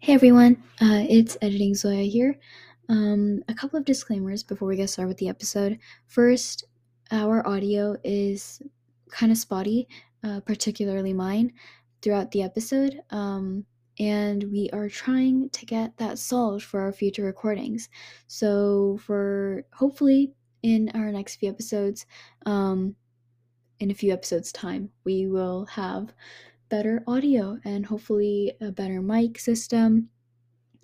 Hey everyone, uh, it's Editing Zoya here. Um, a couple of disclaimers before we get started with the episode. First, our audio is kind of spotty, uh, particularly mine, throughout the episode, um, and we are trying to get that solved for our future recordings. So, for hopefully in our next few episodes, um, in a few episodes' time, we will have better audio and hopefully a better mic system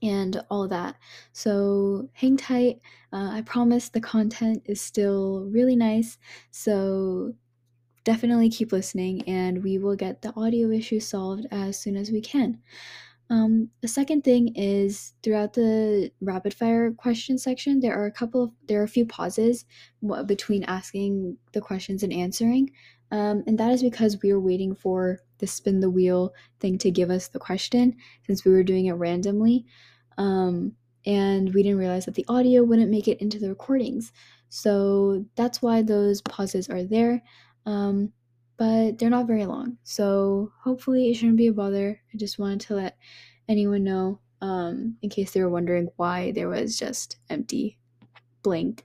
and all that. So hang tight. Uh, I promise the content is still really nice. So definitely keep listening and we will get the audio issue solved as soon as we can. Um, the second thing is throughout the rapid fire question section, there are a couple of there are a few pauses between asking the questions and answering, um, and that is because we are waiting for the spin the wheel thing to give us the question since we were doing it randomly, um, and we didn't realize that the audio wouldn't make it into the recordings. So that's why those pauses are there. Um, but they're not very long. So hopefully it shouldn't be a bother. I just wanted to let anyone know um, in case they were wondering why there was just empty blank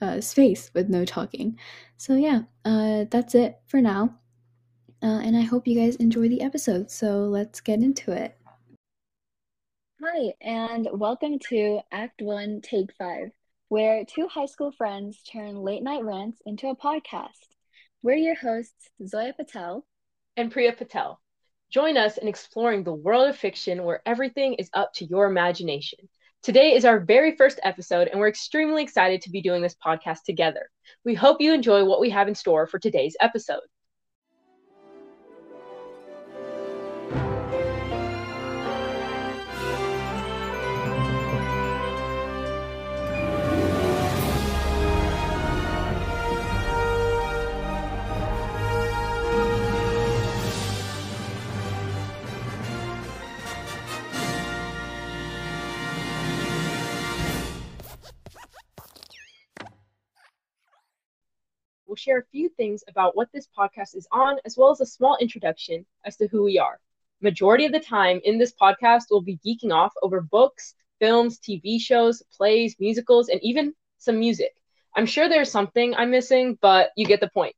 uh, space with no talking. So yeah, uh, that's it for now. Uh, and I hope you guys enjoy the episode. So let's get into it. Hi, and welcome to Act One, Take Five, where two high school friends turn late night rants into a podcast. We're your hosts, Zoya Patel and Priya Patel. Join us in exploring the world of fiction where everything is up to your imagination. Today is our very first episode, and we're extremely excited to be doing this podcast together. We hope you enjoy what we have in store for today's episode. We'll share a few things about what this podcast is on, as well as a small introduction as to who we are. Majority of the time in this podcast, we'll be geeking off over books, films, TV shows, plays, musicals, and even some music. I'm sure there's something I'm missing, but you get the point.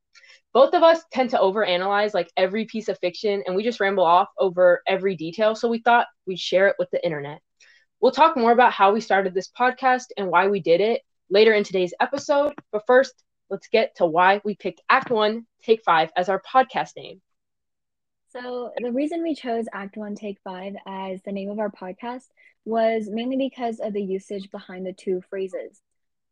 Both of us tend to overanalyze like every piece of fiction, and we just ramble off over every detail. So we thought we'd share it with the internet. We'll talk more about how we started this podcast and why we did it later in today's episode. But first, let's get to why we picked Act One, Take Five as our podcast name. So, the reason we chose Act One, Take Five as the name of our podcast was mainly because of the usage behind the two phrases.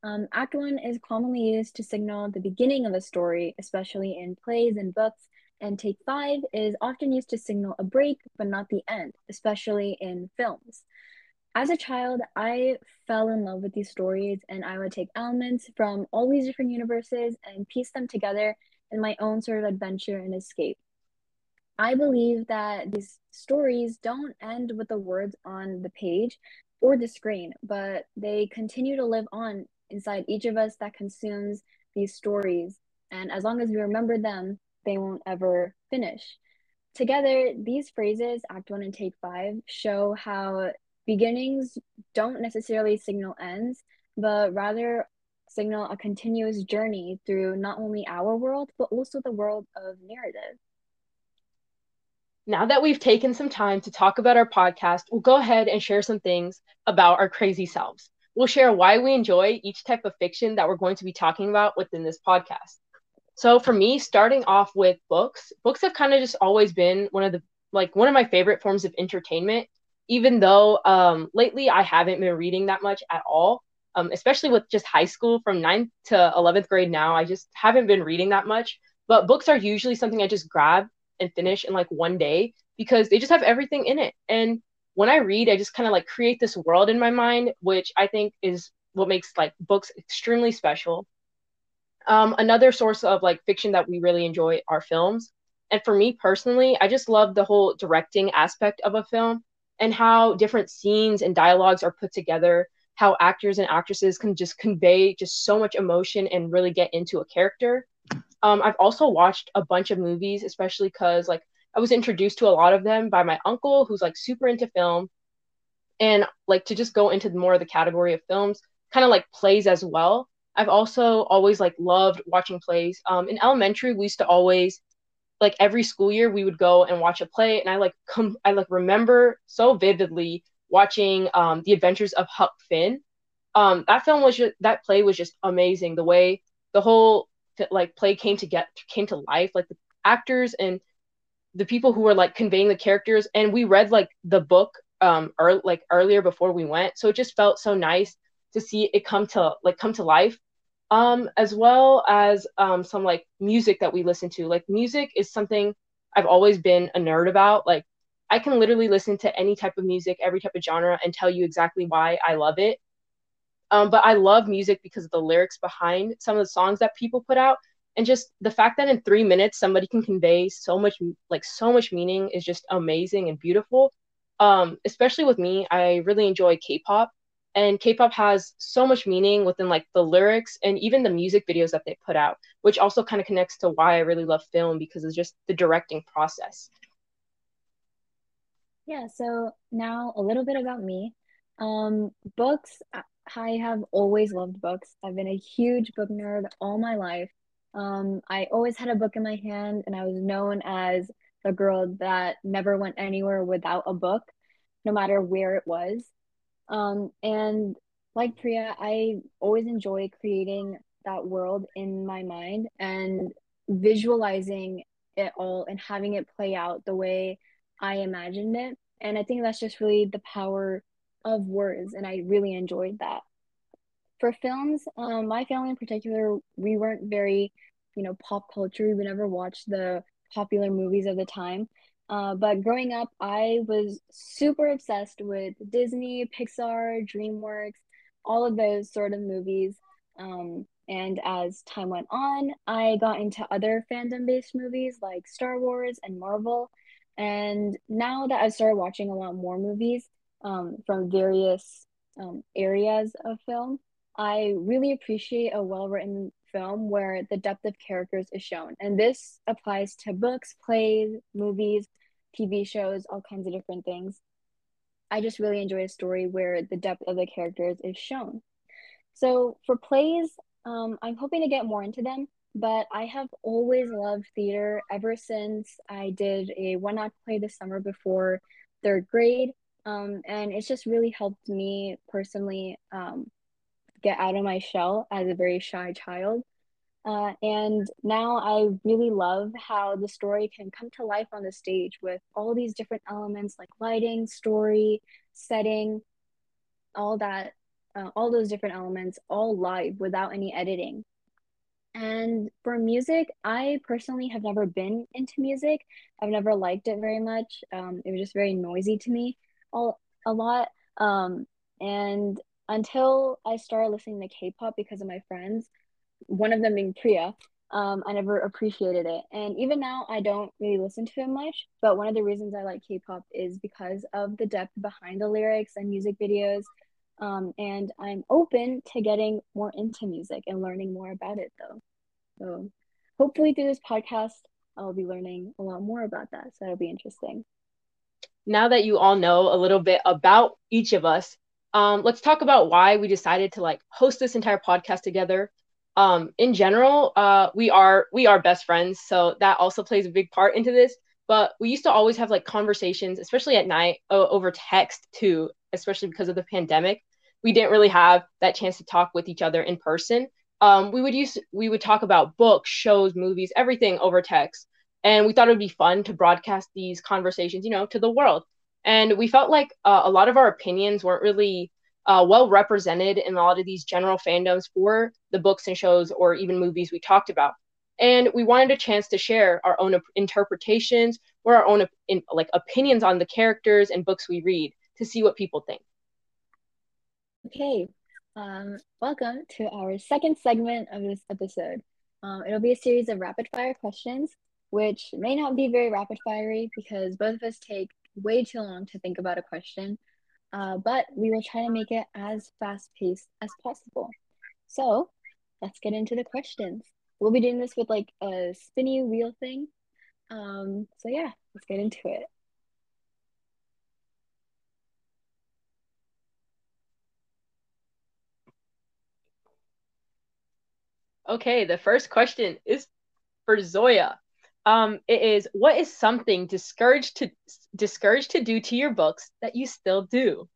Um, act One is commonly used to signal the beginning of a story, especially in plays and books, and Take Five is often used to signal a break, but not the end, especially in films as a child, I fell in love with these stories, and I would take elements from all these different universes and piece them together in my own sort of adventure and escape. I believe that these stories don't end with the words on the page or the screen, but they continue to live on inside each of us that consumes these stories. And as long as we remember them, they won't ever finish. Together, these phrases, Act One and Take Five, show how beginnings don't necessarily signal ends, but rather signal a continuous journey through not only our world, but also the world of narrative. Now that we've taken some time to talk about our podcast, we'll go ahead and share some things about our crazy selves. We'll share why we enjoy each type of fiction that we're going to be talking about within this podcast. So for me, starting off with books, books have kind of just always been one of the like one of my favorite forms of entertainment even though um, lately I haven't been reading that much at all, um, especially with just high school from 9th to 11th grade now, I just haven't been reading that much. But books are usually something I just grab and finish in like one day because they just have everything in it. And when I read, I just kind of like create this world in my mind, which I think is what makes like books extremely special. Um, another source of like fiction that we really enjoy are films. And for me personally, I just love the whole directing aspect of a film and how different scenes and dialogues are put together how actors and actresses can just convey just so much emotion and really get into a character um, i've also watched a bunch of movies especially because like i was introduced to a lot of them by my uncle who's like super into film and like to just go into more of the category of films, kind of like plays as well. I've also always like loved watching plays. Um, in elementary, we used to always like every school year we would go and watch a play, and I like come I like remember so vividly watching um, the Adventures of Huck Finn. Um, that film was just that play was just amazing. The way the whole like play came to get came to life, like the actors and the people who were like conveying the characters, and we read like the book um or like earlier before we went, so it just felt so nice to see it come to like come to life um as well as um some like music that we listen to. Like music is something i've always been a nerd about. Like i can literally listen to any type of music every type of genre and tell you exactly why i love it. Um, but i love music because of the lyrics behind some of the songs that people put out. And just the fact that in three minutes somebody can convey so much like so much meaning is just amazing and beautiful. Um especially with me i really enjoy k-pop and k-pop has so much meaning within like the lyrics and even the music videos that they put out which also kind of connects to why i really love film because it's just the directing process. Yeah so now a little bit about me. Um books i have always loved books. I've been a huge book nerd all my life. Um i always had a book in my hand and i was known as the girl that never went anywhere without a book no matter where it was um, and like Priya, I always enjoy creating that world in my mind and visualizing it all and having it play out the way I imagined it. And I think that's just really the power of words. And I really enjoyed that. For films, um, my family in particular, we weren't very, you know, pop culture. We never watched the popular movies of the time. Uh, but growing up, I was super obsessed with Disney, Pixar, DreamWorks, all of those sort of movies. Um, and as time went on, I got into other fandom based movies like Star Wars and Marvel. And now that I've started watching a lot more movies um, from various um, areas of film, I really appreciate a well written film where the depth of characters is shown. And this applies to books, plays, movies, TV shows, all kinds of different things. I just really enjoy a story where the depth of the characters is shown. So for plays, um, I'm hoping to get more into them, but I have always loved theater ever since I did a one act play this summer before third grade. Um, and it's just really helped me personally um, get out of my shell as a very shy child. Uh, and now I really love how the story can come to life on the stage with all these different elements like lighting, story, setting, all that, uh, all those different elements, all live without any editing. And for music, I personally have never been into music. I've never liked it very much. Um, it was just very noisy to me all, a lot. Um, and until I started listening to K-pop because of my friends, one of them being Priya, um, I never appreciated it. And even now, I don't really listen to it much. But one of the reasons I like K pop is because of the depth behind the lyrics and music videos. Um, and I'm open to getting more into music and learning more about it, though. So hopefully, through this podcast, I'll be learning a lot more about that. So it'll be interesting. Now that you all know a little bit about each of us, um, let's talk about why we decided to like host this entire podcast together. Um in general uh we are we are best friends so that also plays a big part into this. But we used to always have like conversations especially at night uh, over text too especially because of the pandemic. We didn't really have that chance to talk with each other in person. Um we would use we would talk about books shows movies everything over text. And we thought it would be fun to broadcast these conversations you know to the world and we felt like uh, a lot of our opinions weren't really uh, well represented in a lot of these general fandoms for the books and shows or even movies we talked about. And we wanted a chance to share our own interpretations or our own in, like opinions on the characters and books we read to see what people think. Okay, um, welcome to our second segment of this episode. Um, it'll be a series of rapid fire questions, which may not be very rapid fiery because both of us take way too long to think about a question, uh, but we will try to make it as fast paced as possible. So let's get into the questions. We'll be doing this with like a spinny wheel thing. Um, so yeah, let's get into it. Okay, the first question is for Zoya. Um, it is what is something discouraged to discouraged to do to your books that you still do?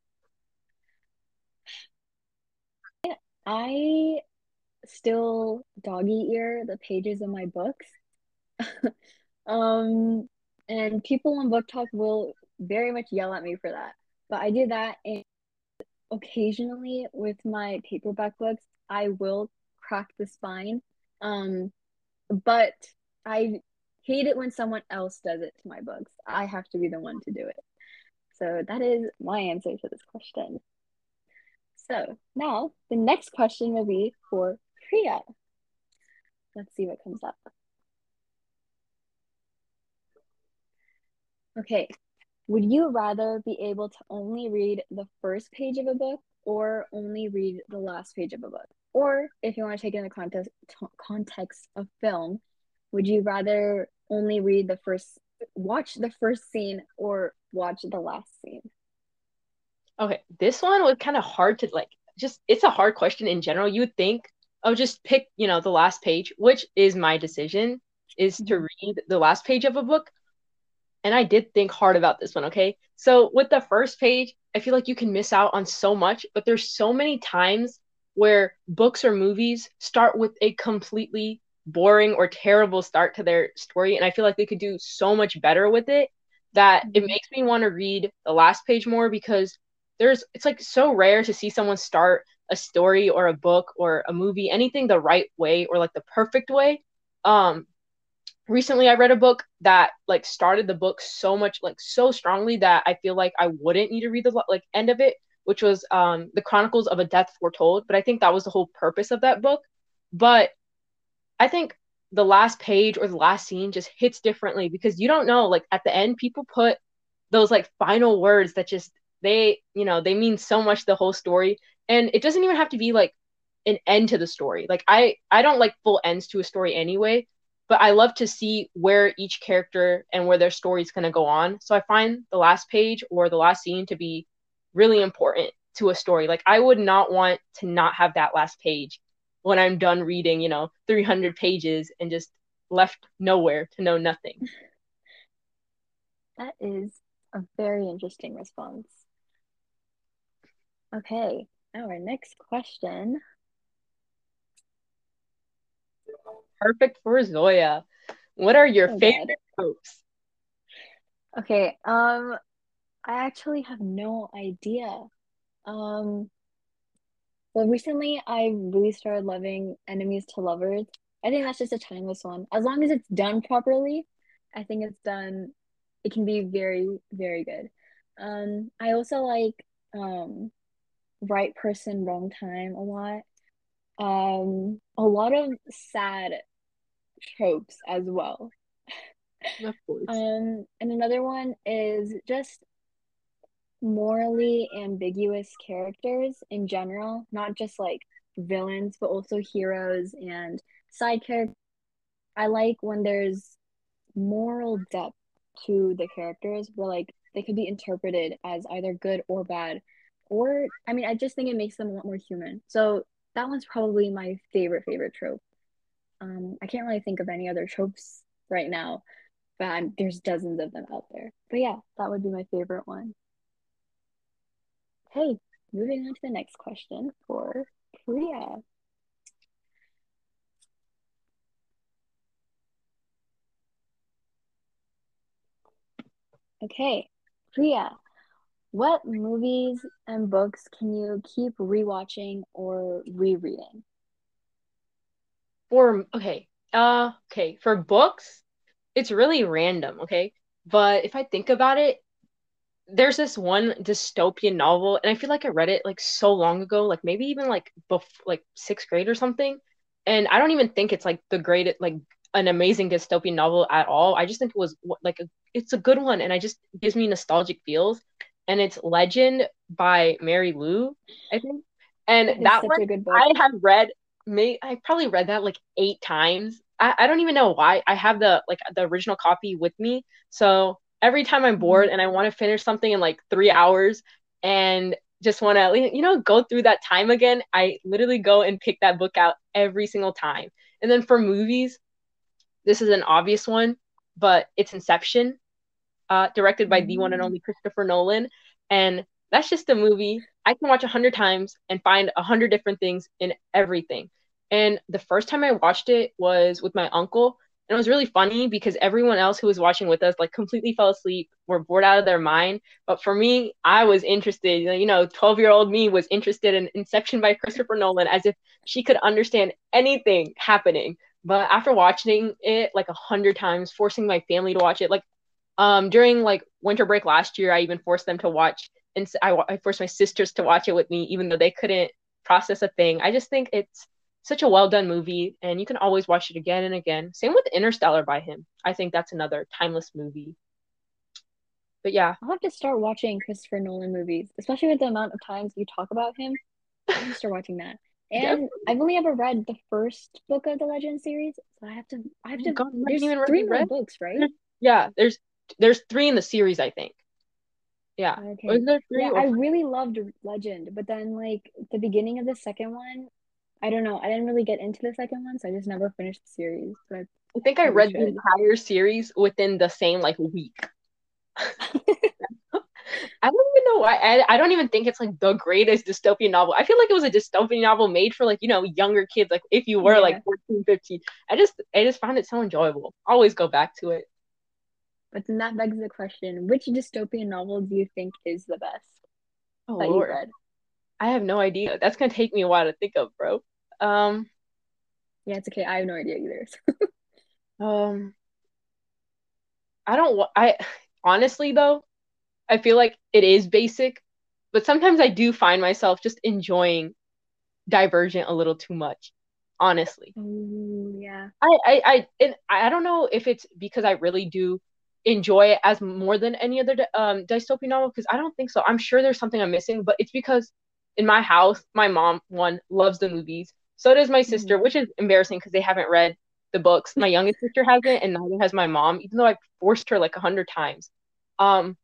I still doggy ear the pages of my books. um, and people on BookTok will very much yell at me for that. But I do that and occasionally with my paperback books, I will crack the spine. Um, but I hate it when someone else does it to my books. I have to be the one to do it. So that is my answer to this question. So now the next question will be for Priya. Let's see what comes up. Okay, would you rather be able to only read the first page of a book or only read the last page of a book? Or if you want to take it in the context context of film, would you rather only read the first watch the first scene or watch the last scene? Okay, this one was kind of hard to like just it's a hard question in general. You would think oh just pick, you know, the last page, which is my decision is to mm-hmm. read the last page of a book. And I did think hard about this one, okay? So with the first page, I feel like you can miss out on so much, but there's so many times where books or movies start with a completely boring or terrible start to their story and I feel like they could do so much better with it that it mm-hmm. makes me want to read the last page more because there's it's like so rare to see someone start a story or a book or a movie anything the right way or like the perfect way um recently i read a book that like started the book so much like so strongly that i feel like i wouldn't need to read the like end of it which was um the chronicles of a death foretold but i think that was the whole purpose of that book but i think the last page or the last scene just hits differently because you don't know like at the end people put those like final words that just they you know they mean so much the whole story. And it doesn't even have to be like an end to the story. Like i i don't like full ends to a story anyway but i love to see where each character and where their story is going to go on. So i find the last page or the last scene to be really important to a story. Like i would not want to not have that last page when i'm done reading you know 300 pages and just left nowhere to know nothing that is a very interesting response Okay, our next question. Perfect for Zoya. What are your oh, favorite tropes? Okay, um, I actually have no idea. Um, well, recently I really started loving Enemies to Lovers. I think that's just a timeless one. As long as it's done properly, I think it's done. It can be very, very good. Um, I also like um right person, wrong time a lot. Um, a lot of sad tropes as well. Of course. Um, and another one is just morally ambiguous characters in general, not just like villains, but also heroes and side characters. I like when there's moral depth to the characters where like they could be interpreted as either good or bad or I mean, I just think it makes them a lot more human. So that one's probably my favorite favorite trope. Um, I can't really think of any other tropes right now, but I'm, there's dozens of them out there. But yeah, that would be my favorite one. Hey, moving on to the next question for Priya. Okay, Priya, what movies and books can you keep rewatching or rereading? For okay, uh, okay, for books, it's really random, okay? But if I think about it, there's this one dystopian novel, and I feel like I read it like so long ago, like maybe even like before, like sixth grade or something. And I don't even think it's like the great, like an amazing dystopian novel at all. I just think it was like a, it's a good one, and I just gives me nostalgic feels and it's Legend by Marie Lu I think. And that, that one I have read may I probably read that like eight times. I, I don't even know why. I have the like the original copy with me. So every time I'm bored and I want to finish something in like three hours and just want to you know go through that time again, I literally go and pick that book out every single time. And then for movies, this is an obvious one, but it's Inception, uh, directed by the one and mm. only Christopher Nolan, and that's just a movie I can watch a hundred times and find a hundred different things in everything. And the first time I watched it was with my uncle, and it was really funny because everyone else who was watching with us like completely fell asleep, were bored out of their mind. But for me, I was interested. You know, 12 year old me was interested in Inception by Christopher Nolan as if she could understand anything happening. But after watching it like a hundred times, forcing my family to watch it, like um during like winter break last year, I even forced them to watch and I, I forced my sisters to watch it with me, even though they couldn't process a thing. I just think it's such a well done movie and you can always watch it again and again. Same with Interstellar by him. I think that's another timeless movie. But yeah. I'll have to start watching Christopher Nolan movies, especially with the amount of times you talk about him. i have to start watching that. And yep. I've only ever read the first book of the Legend series, so I have to. I have oh to. God, there's even three more books, right? Yeah, there's there's three in the series, I think. Yeah. Okay. yeah, I really loved Legend, but then like the beginning of the second one, I don't know. I didn't really get into the second one, so I just never finished the series. But I think I read should. the entire series within the same like week. I don't even know why. I, I don't even think it's like the greatest dystopian novel. I feel like it was a dystopian novel made for like, you know, younger kids. Like if you were yeah. like 14, 15. I just I just found it so enjoyable. Always go back to it. But then that begs the question: Which dystopian novel do you think is the best oh, that Lord. you read? I have no idea. That's gonna take me a while to think of, bro. Um. Yeah, it's okay. I have no idea either. um. I don't. I honestly though, I feel like it is basic, but sometimes I do find myself just enjoying Divergent a little too much. Honestly. Ooh, yeah. I I I and I don't know if it's because I really do enjoy it as more than any other um, dystopian novel because I don't think so. I'm sure there's something I'm missing, but it's because in my house, my mom one loves the movies. So does my sister, mm-hmm. which is embarrassing because they haven't read the books. My youngest sister hasn't, and neither has my mom, even though I forced her like a hundred times. Um,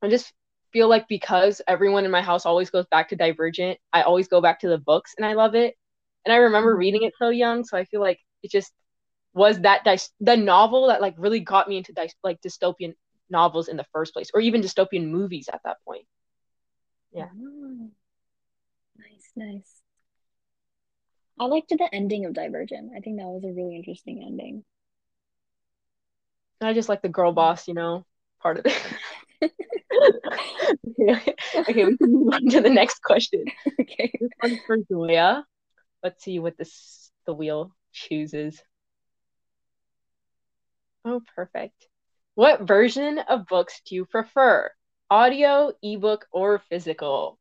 I just feel like because everyone in my house always goes back to Divergent, I always go back to the books, and I love it. And I remember mm-hmm. reading it so young, so I feel like it just was that dy- the novel that like really got me into dy- like dystopian novels in the first place or even dystopian movies at that point yeah oh, nice i liked the ending of divergent i think that was a really interesting ending i just like the girl mm. boss you know part of it okay. okay we can move on to the next question okay this one's for zoya let's see what this the wheel chooses Oh, perfect. What version of books do you prefer? Audio, ebook, or physical?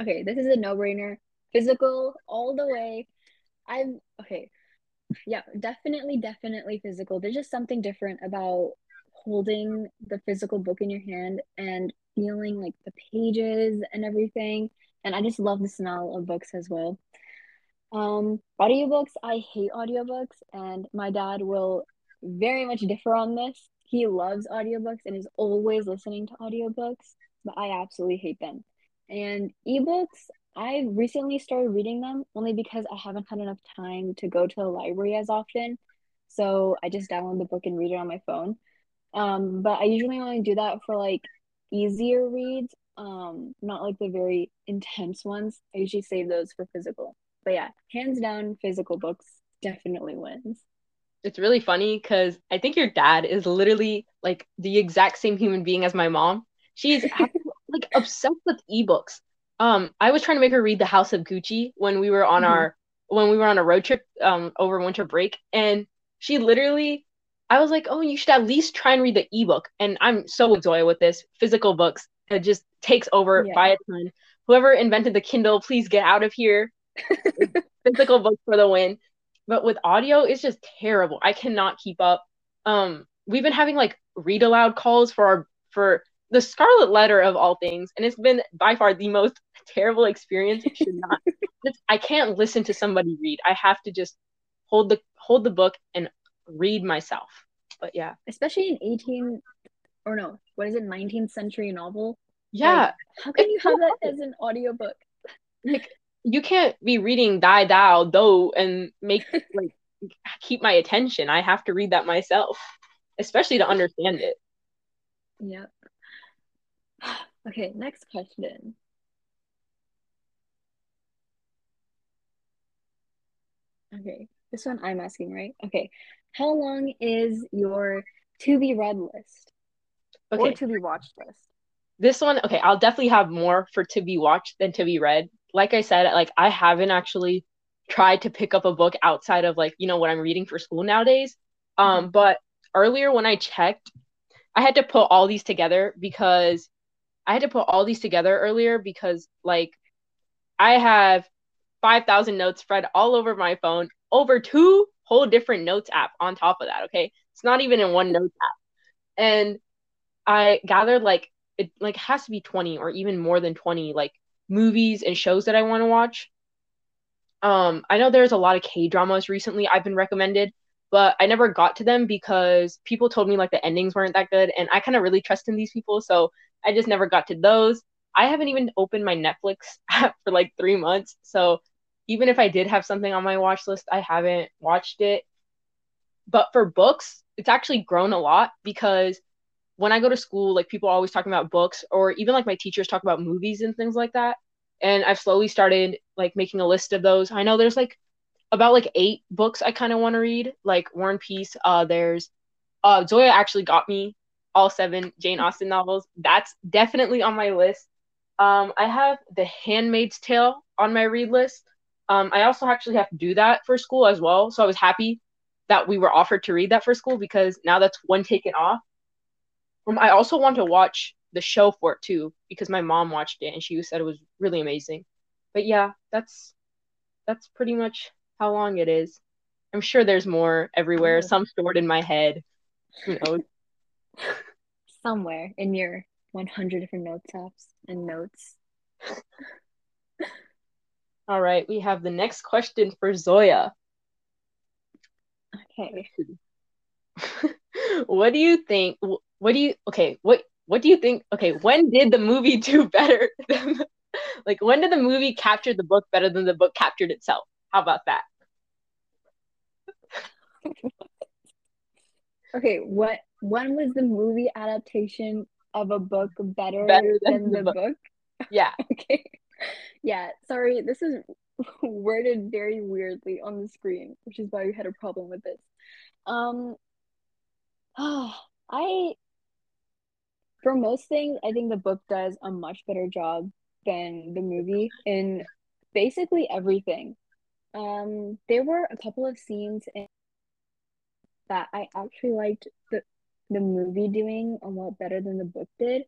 Okay, this is a no-brainer. Physical all the way. I'm okay. Yeah, definitely, definitely physical. There's just something different about holding the physical book in your hand and feeling like the pages and everything. And I just love the smell of books as well. Um, audiobooks, I hate audiobooks, and my dad will very much differ on this. He loves audiobooks and is always listening to audiobooks, but I absolutely hate them. And ebooks, I recently started reading them only because I haven't had enough time to go to the library as often. So I just download the book and read it on my phone. Um, but I usually only do that for like easier reads, um, not like the very intense ones. I usually save those for physical. But yeah, hands down, physical books definitely wins it's really funny because I think your dad is literally like the exact same human being as my mom. She's like obsessed with ebooks. Um, I was trying to make her read The House of Gucci when we were on mm-hmm. our when we were on a road trip um over winter break, and she literally, I was like, oh, you should at least try and read the ebook. And I'm so Zoya with this physical books. It just takes over yeah. by a ton. Whoever invented the Kindle, please get out of here. physical books for the win but with audio it's just terrible i cannot keep up um we've been having like read aloud calls for our for the scarlet letter of all things and it's been by far the most terrible experience it should not i can't listen to somebody read i have to just hold the hold the book and read myself but yeah especially in 18 or no what is it 19th century novel Yeah. Like, how can It's you so have that as an audiobook? like you can't be reading die thou though and make like keep my attention. I have to read that myself, especially to understand it. Yep. Okay, next question. Okay, this one I'm asking, right? Okay. How long is your to be read list or Okay. to be watched list? This one, okay, I'll definitely have more for to be watched than to be read. Like I said, like I haven't actually tried to pick up a book outside of like, you know, what I'm reading for school nowadays. Um, but earlier when I checked, I had to put all these together because I had to put all these together earlier because like I have 5,000 notes spread all over my phone, over two whole different notes app on top of that, okay? It's not even in one notes app. And I gathered like it like has to be 20 or even more than 20 like movies and shows that I want to watch. Um, I know there's a lot of K-dramas recently I've been recommended, but I never got to them because people told me like the endings weren't that good, and I kind of really trust in these people, so I just never got to those. I haven't even opened my Netflix app for like three months, so even if I did have something on my watch list, I haven't watched it. But for books, it's actually grown a lot because when I go to school, like people are always talking about books, or even like my teachers talk about movies and things like that. And I've slowly started like making a list of those. I know there's like about like eight books I kind of want to read, like War and Peace. Uh, there's uh Zoya actually got me all seven Jane Austen novels. That's definitely on my list. Um, I have The Handmaid's Tale on my read list. Um, I also actually have to do that for school as well. So I was happy that we were offered to read that for school because now that's one taken off. Um, I also want to watch the show for it too because my mom watched it and she said it was really amazing. But yeah, that's that's pretty much how long it is. I'm sure there's more everywhere, some stored in my head. Who knows? Somewhere in your 100 different notes apps and notes. All right, we have the next question for Zoya. Okay. what do you think? What do you okay? What what do you think? Okay, when did the movie do better than like when did the movie capture the book better than the book captured itself? How about that? Okay, what when was the movie adaptation of a book better, Better than than the book. book? Yeah, Okay. Yeah, sorry, this is worded very weirdly on the screen, which is why we had a problem with this. Um, I, for most things, I think the book does a much better job than the movie in basically everything. Um, there were a couple of scenes in that I actually liked the the movie doing a lot better than the book did.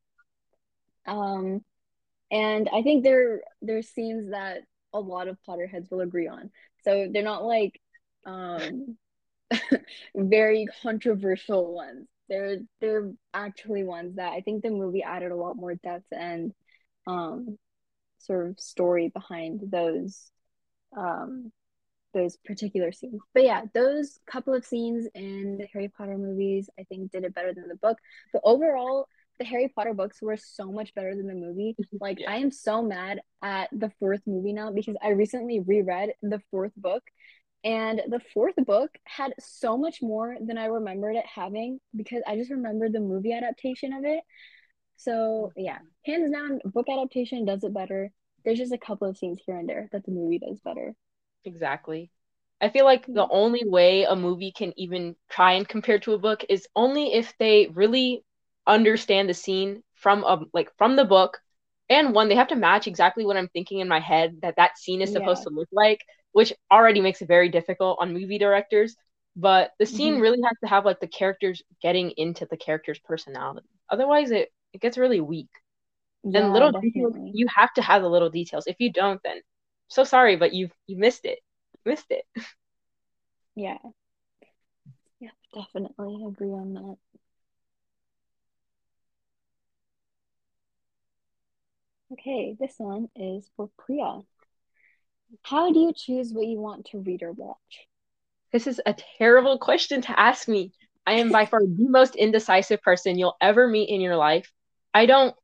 Um, and I think there there's scenes that a lot of Potterheads will agree on. So they're not like um very controversial ones. They're they're actually ones that I think the movie added a lot more depth and um sort of story behind those um those particular scenes. But yeah, those couple of scenes in the Harry Potter movies I think did it better than the book. But overall, the Harry Potter books were so much better than the movie. Like Yeah. I am so mad at the fourth movie now because I recently reread the fourth book and the fourth book had so much more than I remembered it having because I just remembered the movie adaptation of it. So yeah, hands down, book adaptation does it better. There's just a couple of scenes here and there that the movie does better. Exactly. I feel like the only way a movie can even try and compare to a book is only if they really understand the scene from a like from the book and one they have to match exactly what I'm thinking in my head that that scene is supposed Yeah. to look like, which already makes it very difficult on movie directors. But the scene Mhm. really has to have like the characters getting into the character's personality. Otherwise, it it gets really weak. And Yeah, little details, you have to have the little details. If you don't, then so sorry, but you've you missed it. Missed it. Yeah. Yeah, definitely agree on that. Okay, this one is for Priya. How do you choose what you want to read or watch? This is a terrible question to ask me. I am by far the most indecisive person you'll ever meet in your life. I don't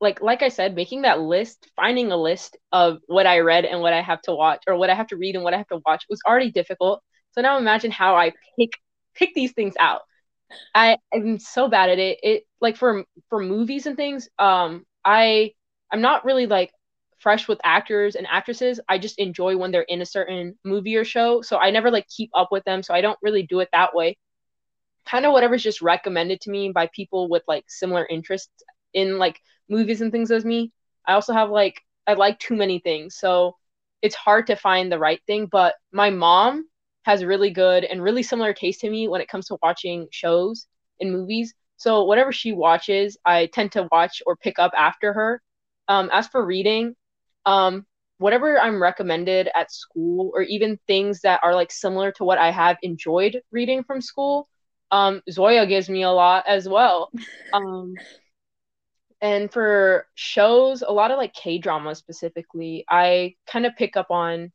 like like I said, making that list, finding a list of what I read and what I have to watch or what I have to read and what I have to watch was already difficult. So now imagine how I pick pick these things out. I am so bad at it. It like for for movies and things, um I I'm not really like fresh with actors and actresses. I just enjoy when they're in a certain movie or show. So I never like keep up with them. So I don't really do it that way. Kind of whatever's just recommended to me by people with like similar interests in like movies and things as me. I also have like I like too many things. So it's hard to find the right thing, but my mom has really good and really similar taste to me when it comes to watching shows and movies. So whatever she watches, I tend to watch or pick up after her. Um, as for reading, um, whatever I'm recommended at school, or even things that are like similar to what I have enjoyed reading from school, um, Zoya gives me a lot as well. Um, and for shows, a lot of like K drama specifically, I kind of pick up on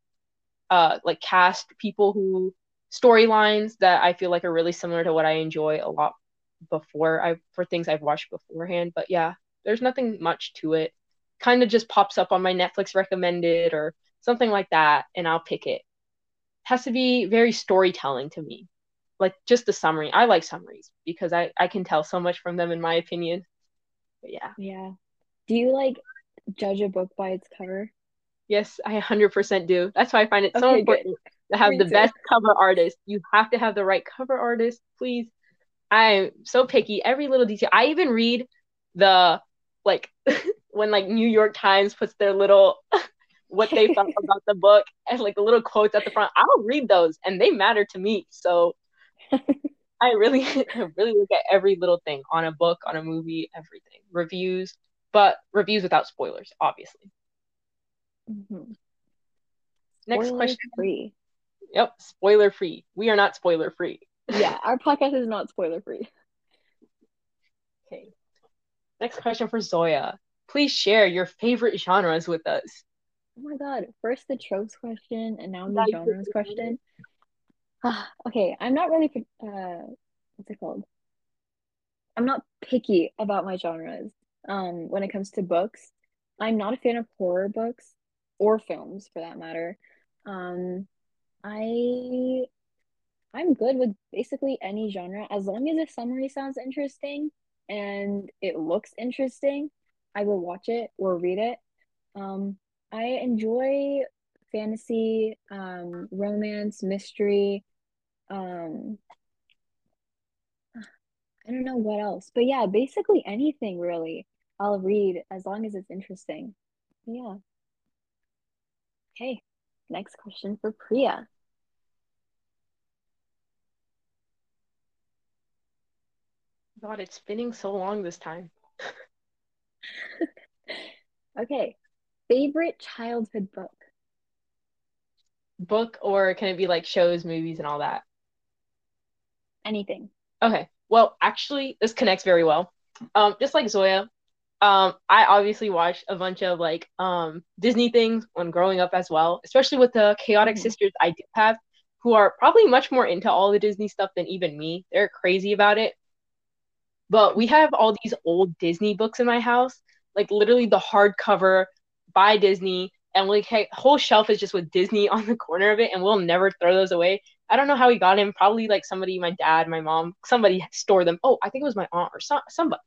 uh, like cast people who storylines that I feel like are really similar to what I enjoy a lot before I for things I've watched beforehand. But yeah, there's nothing much to it kind of just pops up on my Netflix recommended or something like that, and I'll pick it. it. Has to be very storytelling to me, like just the summary. I like summaries because I I can tell so much from them, in my opinion. But yeah. Yeah. Do you like judge a book by its cover? Yes, I 100% do. That's why I find it so okay, important good. to have me the too. best cover artist. You have to have the right cover artist, please. I'm so picky. Every little detail. I even read the like when like New York Times puts their little what they felt about the book and like the little quotes at the front. I'll read those and they matter to me. So I really really look at every little thing on a book, on a movie, everything. Reviews, but reviews without spoilers, obviously. Mm-hmm. Next spoiler question. Free. Yep, spoiler free. We are not spoiler free. yeah, our podcast is not spoiler free. Okay. Next question for Zoya. Please share your favorite genres with us. Oh my god. First the tropes question and now the genres question. Okay, I'm not really uh what's it called? I'm not picky about my genres. Um when it comes to books. I'm not a fan of horror books or films for that matter. Um I I'm good with basically any genre as long as the summary sounds interesting and it looks interesting, I will watch it or read it. Um, I enjoy fantasy, um, romance, mystery. Um, I don't know what else, but yeah, basically anything really. I'll read as long as it's interesting. Yeah. Okay, next question for Priya. God, it's spinning so long this time. okay. Favorite childhood book? Book or can it be like shows, movies, and all that? Anything. Okay. Well, actually, this connects very well. Um, just like Zoya, um, I obviously watched a bunch of like um Disney things when growing up as well, especially with the chaotic mm-hmm. sisters I do have, who are probably much more into all the Disney stuff than even me. They're crazy about it. But we have all these old Disney books in my house, like literally the hardcover by Disney, and like hey, whole shelf is just with Disney on the corner of it, and we'll never throw those away. I don't know how he got him. Probably like somebody, my dad, my mom, somebody stored them. Oh, I think it was my aunt or so- somebody.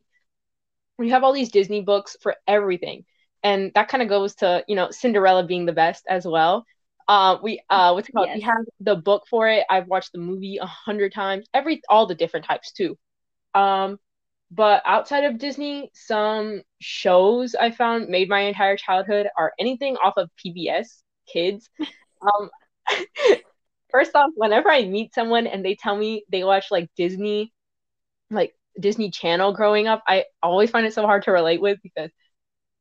We have all these Disney books for everything, and that kind of goes to you know Cinderella being the best as well. Uh, we uh, what's it called? Yes. We have the book for it. I've watched the movie a hundred times. Every all the different types too. Um, but outside of Disney, some shows I found made my entire childhood are anything off of PBS Kids. Um, first off, whenever I meet someone and they tell me they watch like Disney, like Disney Channel growing up, I always find it so hard to relate with because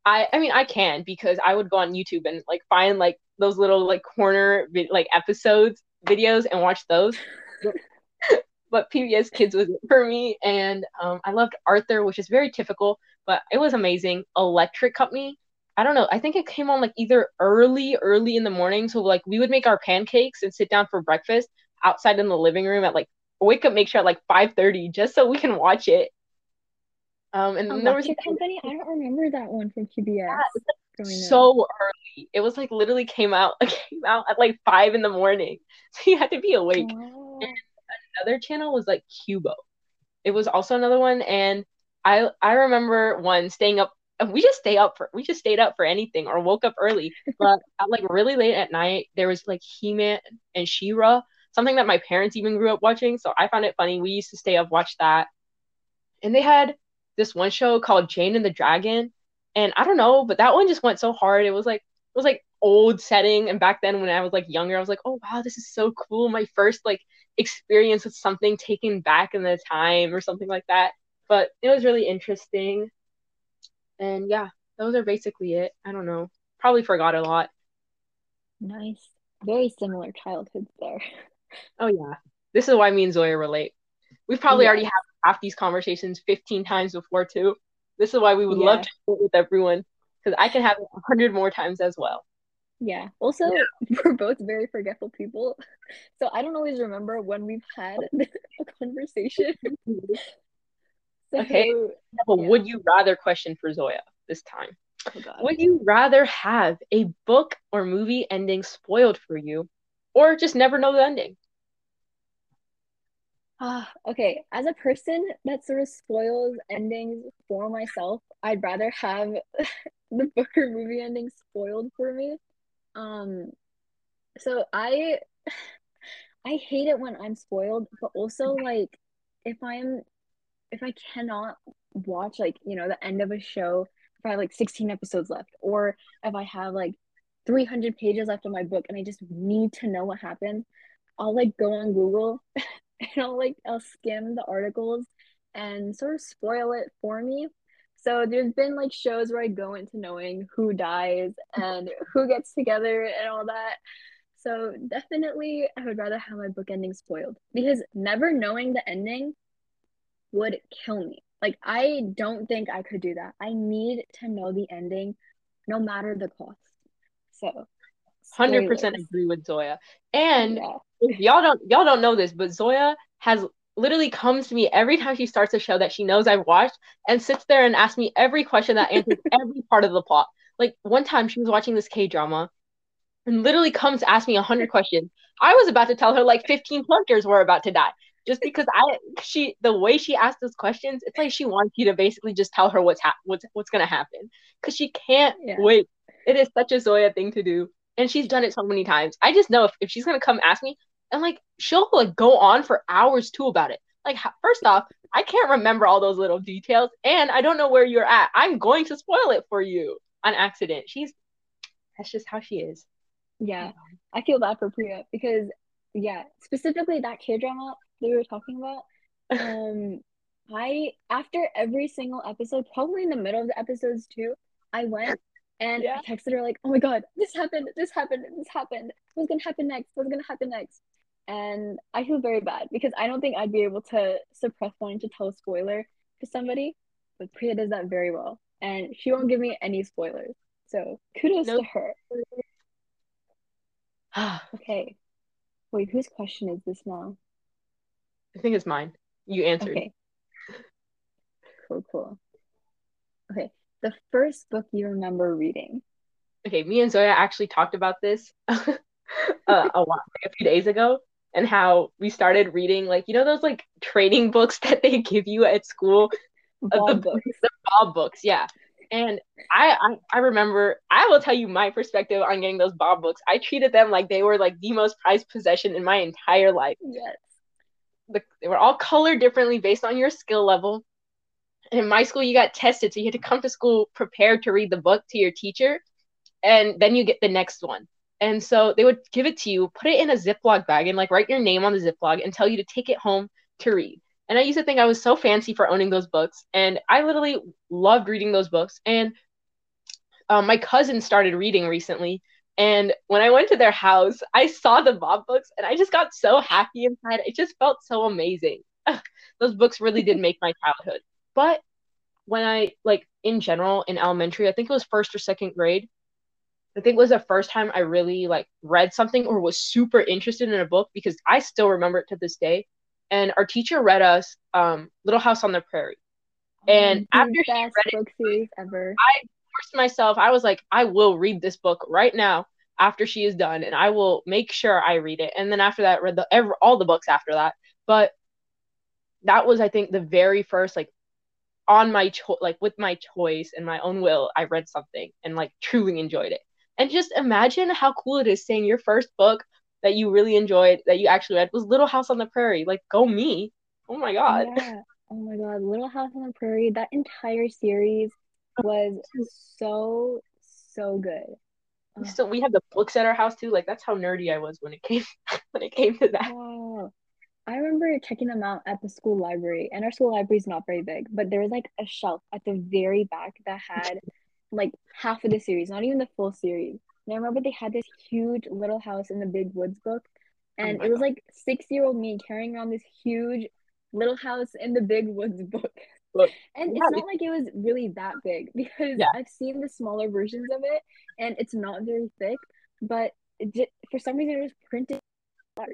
I, I mean, I can because I would go on YouTube and like find like those little like corner like episodes videos and watch those but PBS Kids was for me. And um, I loved Arthur, which is very typical, but it was amazing. Electric Company. I don't know. I think it came on like either early, early in the morning. So like we would make our pancakes and sit down for breakfast outside in the living room at like wake up, make sure at like five thirty, just so we can watch it. Um, and then there was Company. I don't remember that one from PBS. Yeah, it's growing up. so early. It was like literally came out came out at like five in the morning, so you had to be awake. Wow. Another channel was like Qubo. It was also another one, and I I remember one staying up. And We just stay up for we just stayed up for anything or woke up early, but at like really late at night there was like He Man and She-Ra, something that my parents even grew up watching. So I found it funny. We used to stay up watch that, and they had this one show called Jane and the Dragon, and I don't know, but that one just went so hard. It was like it was like old setting, and back then when I was like younger, I was like, oh wow, this is so cool. My first like experience with something taken back in the time or something like that. But it was really interesting, and yeah, those are basically it. I don't know, probably forgot a lot. Nice. Very similar childhoods there. Oh yeah, this is why me and Zoya relate. We've probably Yeah. already had half these conversations 15 times before too. This is why we would love to share it with everyone because I can have it 100 more times as well. Yeah. Also, we're both very forgetful people. So I don't always remember when we've had a conversation. So, Okay. I have a Yeah. would you rather question for Zoya this time. oh God. Would you rather have a book or movie ending spoiled for you or just never know the ending? Ah, okay. As a person that sort of spoils endings for myself, I'd rather have the book or movie ending spoiled for me. Um, so I I hate it when I'm spoiled, but also like if I'm if I cannot watch like, you know, the end of a show, if I have like 16 episodes left, or if I have like 300 pages left of my book and I just need to know what happened, I'll like go on Google and I'll like I'll skim the articles and sort of spoil it for me. So there's been like shows where I go into knowing who dies and who gets together and all that. So definitely I would rather have my book ending spoiled because never knowing the ending would kill me. Like I don't think I could do that. I need to know the ending no matter the cost. So 100% agree with Zoya. And Yeah. if y'all don't y'all don't know this, but Zoya has literally comes to me every time she starts a show that she knows I've watched and sits there and asks me every question that answers every part of the plot. Like one time she was watching this K drama and literally comes to ask me a hundred questions. I was about to tell her like 15 plunkers were about to die. Just because I she the way she asked those questions, it's like she wants you to basically just tell her what's hap- what's what's gonna happen. Cause she can't Yeah. wait. It is such a Zoya thing to do. And she's done it so many times. I just know if, if she's gonna come ask me, and like she'll like go on for hours too about it. Like first off, I can't remember all those little details, and I don't know where you're at. I'm going to spoil it for you on accident. She's that's just how she is. Yeah, I feel bad for Priya because, yeah, specifically that K drama that we were talking about. Um, I after every single episode, probably in the middle of the episodes too, I went and Yeah. I texted her like, "Oh my God, this happened, this happened, this happened. What's gonna happen next? What's gonna happen next?" And I feel very bad because I don't think I'd be able to suppress wanting to tell a spoiler to somebody, but Priya does that very well, and she won't give me any spoilers. So kudos Nope. to her. Okay. Wait, whose question is this now? Think it's mine. You answered. Okay. Cool, cool. Okay. The first book you remember reading. okay, me and Zoya actually talked about this uh, a lot, like a few days ago, and how we started reading like you know those like training books that they give you at school, uh, the books. the Bob books, yeah. And I, I I remember I will tell you my perspective on getting those Bob books. I treated them like they were like the most prized possession in my entire life. Yes. The, they were all colored differently based on your skill level. And in my school, you got tested, so you had to come to school prepared to read the book to your teacher, and then you get the next one. And so they would give it to you, put it in a Ziploc bag, and like write your name on the Ziploc and tell you to take it home to read. And I used to think I was so fancy for owning those books, and I literally loved reading those books. And um, my cousin started reading recently, and when I went to their house, I saw the Bob books, and I just got so happy inside. It just felt so amazing. those books really did make my childhood. But when I like in general in elementary, I think it was first or second grade. I think it was the first time I really like read something or was super interested in a book because I still remember it to this day. And our teacher read us um, Little House on the Prairie. And after she read it, ever. I forced myself. I was like, I will read this book right now after she is done, and I will make sure I read it. And then after that, read the all the books after that. But that was, I think, the very first like on my cho- like with my choice and my own will, I read something and like truly enjoyed it. And just imagine how cool it is saying your first book that you really enjoyed that you actually read was Little House on the Prairie. Like, go me! Oh my god! Yeah. Oh my god, Little House on the Prairie. That entire series was so so good. We still we have the books at our house too. Like that's how nerdy I was when it came when it came to that. Wow. I remember checking them out at the school library, and our school library is not very big, but there was like a shelf at the very back that had like half of the series, not even the full series. And I remember they had this huge Little House in the Big Woods book, oh and my it was like six year old me carrying around this huge Little House in the Big Woods book. Look, And yeah, it's not like it was really that big because Yeah. I've seen the smaller versions of it, and it's not very thick, but it just, for some reason it was printed large.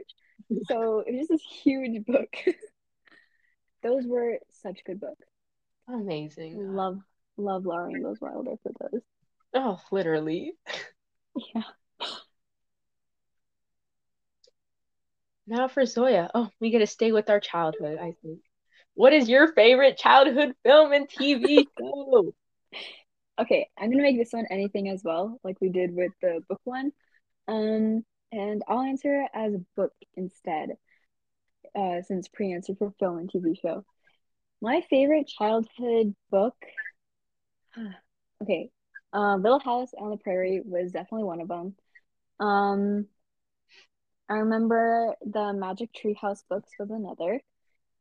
So it was just this huge book. Those were such good books. amazing. Love, love Laura Ingalls Wilder for those. Oh, literally. Yeah. Now for Zoya. Oh, we get to stay with our childhood, I think. What is your favorite childhood film and TV show? Okay, I'm gonna make this one anything as well, like we did with the book one. Um, and I'll answer it as a book instead, uh, since pre-answer for film and TV show. My favorite childhood book, okay, uh, Little House on the Prairie was definitely one of them. Um, I remember the Magic Tree House books was another,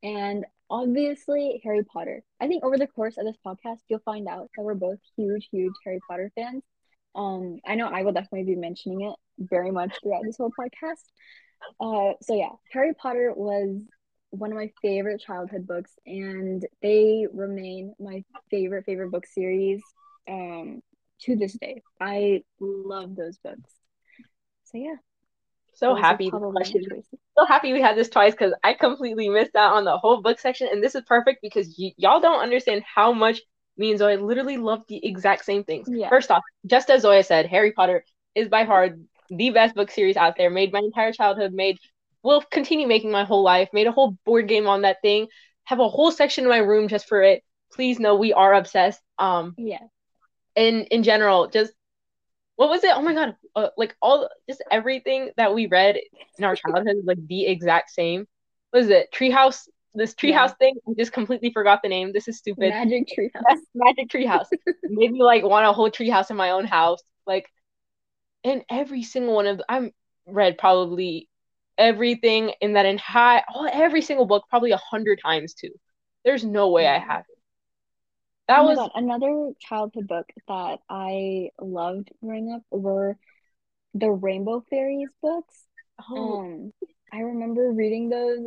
and obviously Harry Potter. I think over the course of this podcast, you'll find out that we're both huge, huge Harry Potter fans. Um, I know I will definitely be mentioning it very much throughout this whole podcast. Uh, so yeah, Harry Potter was one of my favorite childhood books, and they remain my favorite favorite book series um to this day. I love those books. So yeah, So happy the probably my question. choices. So happy we had this twice because I completely missed out on the whole book section, and this is perfect because y- y'all don't understand how much me and Zoya literally love the exact same things. Yeah. First off, just as Zoya said, Harry Potter is by far the best book series out there. Made my entire childhood. Made will continue making my whole life. Made a whole board game on that thing. Have a whole section in my room just for it. Please know we are obsessed. Um, Yeah. in in general just what was it? Oh my god. Uh, like all just everything that we read in our childhood is like the exact same. What is it? Treehouse? This treehouse thing? I just completely forgot the name. This is stupid. Magic Tree House. Magic treehouse. Made me like want a whole treehouse in my own house. Like and every single one of i'm read probably everything in that entire all every single book probably a hundred times too. There's no way i haven't that Oh was God, another childhood book that I loved growing up were the Rainbow Fairies books. oh, Um, I remember reading those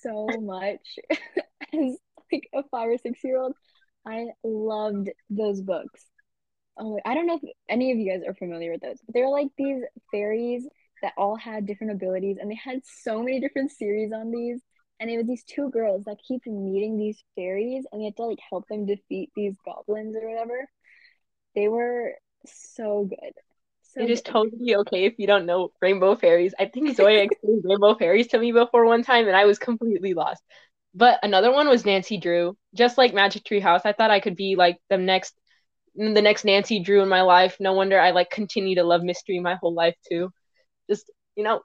so much as like a five or six year old. I loved those books. Oh, I don't know if any of you guys are familiar with those, but they're like these fairies that all had different abilities, and they had so many different series on these. And it was these two girls that keep meeting these fairies, and they had to like help them defeat these goblins or whatever. They were so good. So It is good. totally okay if you don't know rainbow fairies. I think Zoya explained rainbow fairies to me before one time, and I was completely lost. But another one was Nancy Drew. Just like Magic Tree House, I thought I could be like the next, the next Nancy Drew in my life. No wonder I like continue to love mystery my whole life too. Just you know,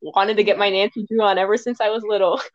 wanted to get my Nancy Drew on ever since I was little.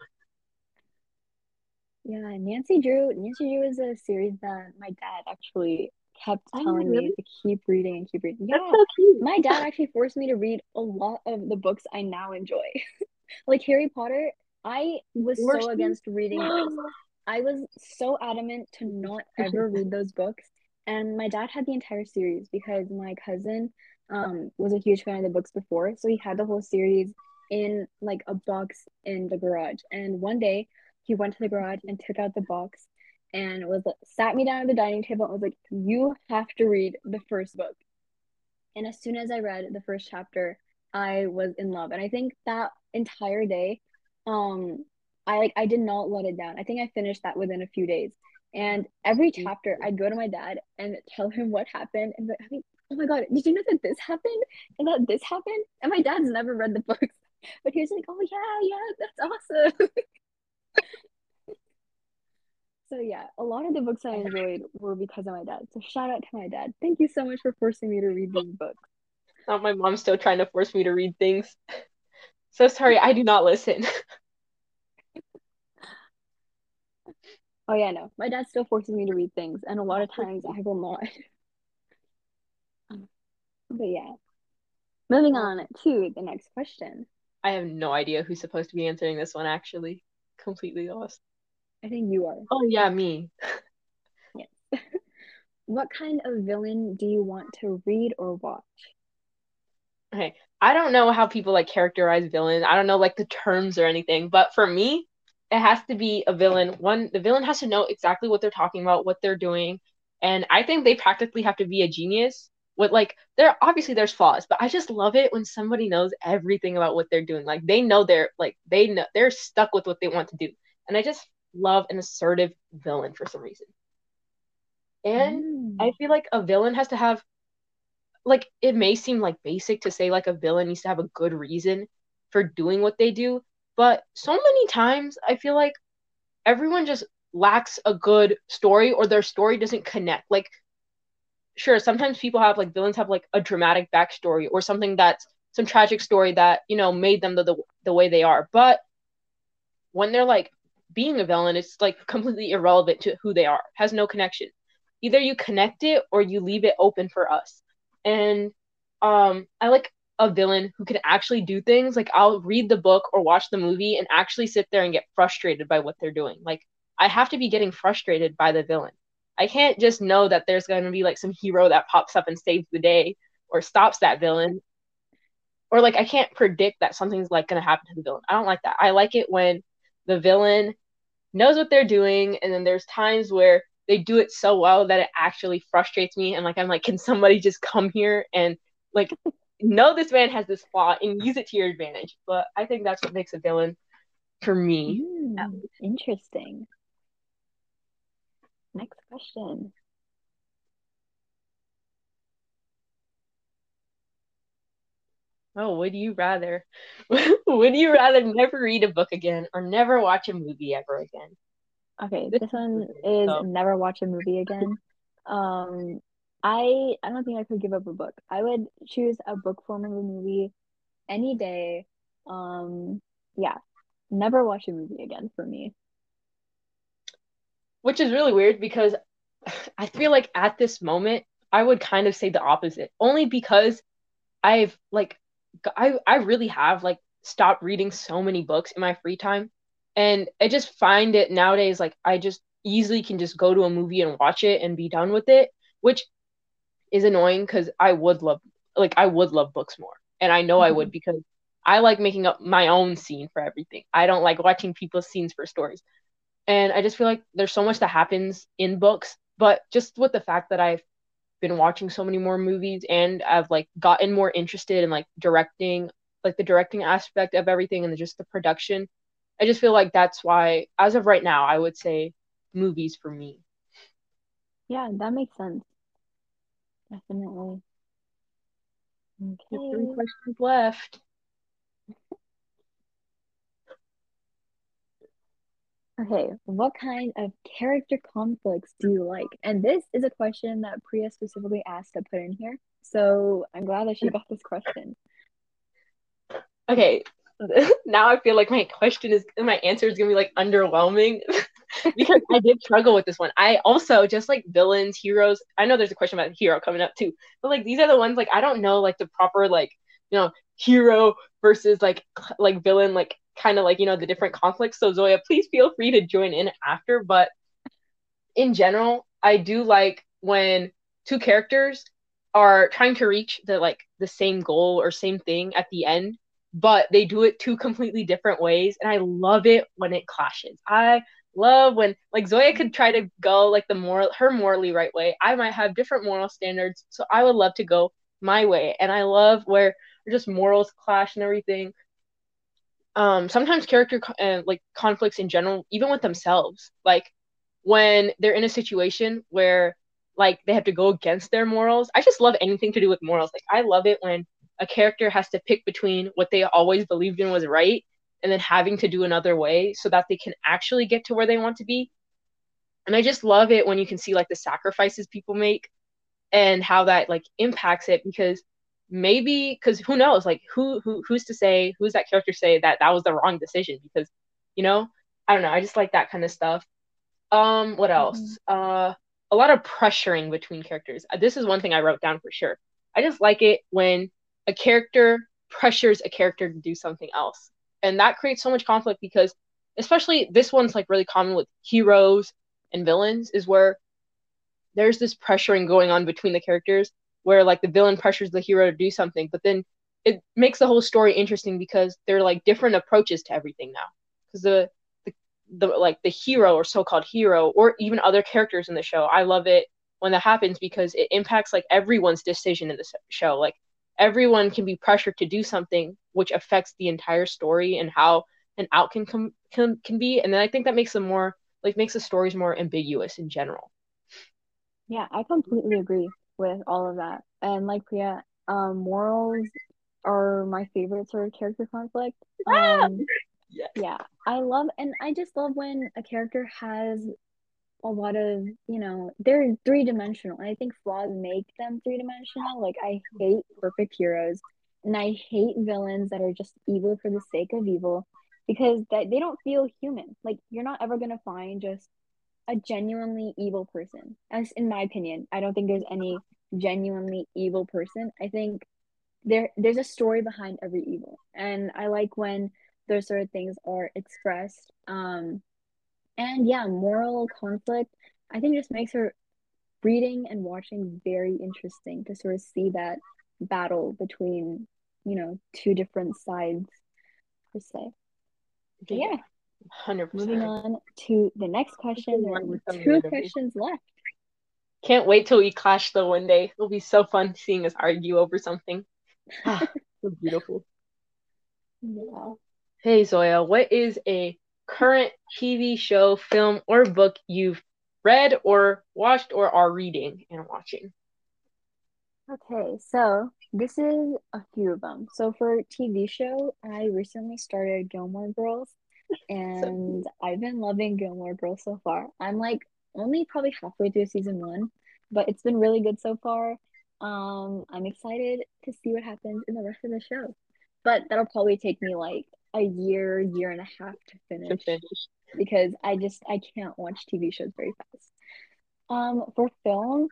Yeah, Nancy Drew. Nancy Drew is a series that my dad actually kept Oh, telling really? me to keep reading and keep reading. That's Yeah, so cute. my dad actually forced me to read a lot of the books I now enjoy. Like Harry Potter, I was so against reading those. I was so adamant to not ever read those books. And my dad had the entire series because my cousin um was a huge fan of the books before. So he had the whole series in like a box in the garage. And one day he went to the garage and took out the box and was sat me down at the dining table and was like, You have to read the first book. And as soon as I read the first chapter, I was in love. And I think that entire day, um, I like I did not let it down. I think I finished that within a few days. And every chapter, I'd go to my dad and tell him what happened, and I think, oh my god, did you know that this happened and that this happened? And my dad's never read the books, but he was like, oh yeah, yeah, that's awesome. so yeah, a lot of the books I enjoyed were because of my dad. So shout out to my dad. Thank you so much for forcing me to read these books. Now my mom's still trying to force me to read things. So sorry, I do not listen. oh yeah, no. My dad still forces me to read things, and a lot of times I will not. but yeah. Moving on to the next question. I have no idea who's supposed to be answering this one actually. Completely lost. I think you are. Oh yeah, me. yes. what kind of villain do you want to read or watch? Okay. I don't know how people like characterize villains. I don't know like the terms or anything, but for me, it has to be a villain. One, the villain has to know exactly what they're talking about, what they're doing, and I think they practically have to be a genius. With like, there obviously there's flaws, but I just love it when somebody knows everything about what they're doing. Like they know they're like they know they're stuck with what they want to do, and I just love an assertive villain for some reason. And mm. I feel like a villain has to have like it may seem like basic to say like a villain needs to have a good reason for doing what they do, but so many times I feel like everyone just lacks a good story or their story doesn't connect. Like sure, sometimes people have like villains have like a dramatic backstory or something that's some tragic story that, you know, made them the, the, the way they are. But when they're like being a villain, it's like completely irrelevant to who they are, has no connection. Either you connect it or you leave it open for us and um I like a villain who can actually do things. Like I'll read the book or watch the movie and actually sit there and get frustrated by what they're doing. Like I have to be getting frustrated by the villain. I can't just know that there's going to be like some hero that pops up and saves the day or stops that villain. Or like I can't predict that something's like going to happen to the villain. I don't like that. I like it when the villain knows what they're doing and then there's times where they do it so well that it actually frustrates me and like i'm like can somebody just come here and like know this man has this flaw and use it to your advantage but i think that's what makes a villain for me mm, interesting next question Oh, would you rather? would you rather never read a book again or never watch a movie ever again? Okay, this one is oh. never watch a movie again. Um, I I don't think I could give up a book. I would choose a book form of a movie any day. Um, yeah, never watch a movie again for me. Which is really weird because I feel like at this moment I would kind of say the opposite. Only because I've like I I really have like stopped reading so many books in my free time and I just find it nowadays like I just easily can just go to a movie and watch it and be done with it, which is annoying because I would love like I would love books more. And I know mm-hmm. I would mm-hmm. because I like making up my own scene for everything. I don't like watching people's scenes for stories. And I just feel like there's so much that happens in books, but just with the fact that I've been watching so many more movies and I've like gotten more interested in like directing, like the directing aspect of everything and just the production I just feel like that's why, as of right now, I would say movies for me. Yeah, that makes sense. Definitely. Okay. Three questions left. Okay, what kind of character conflicts do you like? And this is a question that Priya specifically asked to put in here. So I'm glad that she got this question. Okay, now I feel like my question is my answer is gonna be like underwhelming because I did struggle with this one. I also just like villains, heroes. I know there's a question about hero coming up too, but like these are the ones like I don't know like the proper like you know hero versus like like villain like kind of like you know the different conflicts. So Zoya, please feel free to join in after. But in general, I do like when two characters are trying to reach the like the same goal or same thing at the end but they do it two completely different ways and i love it when it clashes i love when like zoya could try to go like the moral her morally right way i might have different moral standards so i would love to go my way and i love where just morals clash and everything um sometimes character uh, like conflicts in general even with themselves like when they're in a situation where like they have to go against their morals. I just love anything to do with morals. Like I love it when a character has to pick between what they always believed in was right and then having to do another way so that they can actually get to where they want to be. And I just love it when you can see like the sacrifices people make and how that like impacts it because maybe because who knows like who who who's to say who's that character say that that was the wrong decision because you know I don't know I just like that kind of stuff. Um, what else? Mm-hmm. Uh, a lot of pressuring between characters. This is one thing I wrote down for sure. I just like it when a character pressures a character to do something else. And that creates so much conflict because especially this one's like really common with heroes and villains is where there's this pressuring going on between the characters where like the villain pressures the hero to do something, but then it makes the whole story interesting because they're like different approaches to everything now. Because the, the the like the hero or so-called hero or even other characters in the show, I love it when that happens because it impacts like everyone's decision in the show. Like everyone can be pressured to do something which affects the entire story and how an outcome can, can, can be and then i think that makes them more like makes the stories more ambiguous in general yeah i completely agree with all of that. And like priya um, morals are my favorite sort of character conflict. Um, yes. yeah i love and i just love when a character has a lot of you know they're three dimensional i think flaws make them three dimensional like i hate perfect heroes and i hate villains that are just evil for the sake of evil because that they don't feel human. Like you're not ever going to find just a genuinely evil person. As in my opinion i don't think there's any genuinely evil person. I think there there's a story behind every evil. And i like when those sort of things are expressed. Um and yeah, moral conflict, I think just makes her reading and watching very interesting to sort of see that battle between, you know, two different sides per se. But yeah. 100%. Moving on to the next question. There are two questions left. Can't wait till we clash though one day. It'll be so fun seeing us argue over something. Ah, so beautiful. Yeah. Hey Zoya, what is a current TV show, film, or book you've read or watched or are reading and watching? Okay, so this is a few of them. So for TV show, I recently started Gilmore Girls, and I've been loving Gilmore Girls so far. I'm like only probably halfway through season one, but it's been really good so far. Um, I'm excited to see what happens in the rest of the show, but that'll probably take me like a year, year and a half to finish, to finish. because I just I can't watch TV shows very fast. Um, for film,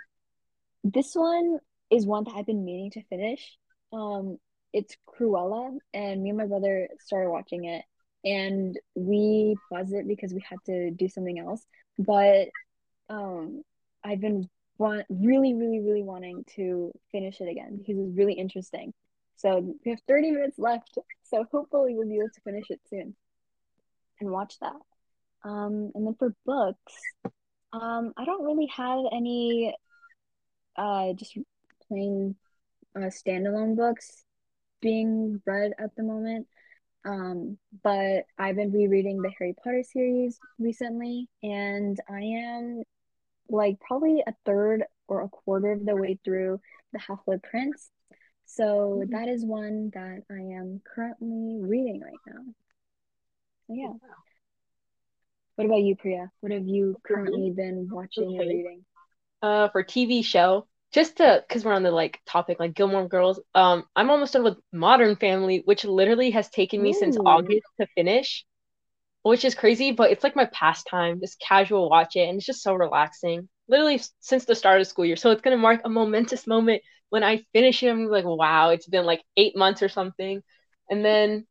this one is one that I've been meaning to finish. Um, it's Cruella, and me and my brother started watching it, and we paused it because we had to do something else. But um, I've been want really, really, really wanting to finish it again because it's really interesting. So we have 30 minutes left. So hopefully we'll be able to finish it soon and watch that. Um, and then for books, um, I don't really have any uh, just plain uh, standalone books being read at the moment. Um, but I've been rereading the Harry Potter series recently, and I am like probably a third or a quarter of the way through the Half Blood Prince. So mm-hmm. that is one that I am currently reading right now. So yeah. What about you, Priya? What have you currently been watching okay. and reading? Uh, for TV show, just to because we're on the like topic like Gilmore Girls. Um, I'm almost done with Modern Family, which literally has taken me Ooh. since August to finish, which is crazy. But it's like my pastime, just casual watch it, and it's just so relaxing. Literally since the start of school year, so it's gonna mark a momentous moment when I finish it, I'm like, wow, it's been like eight months or something. And then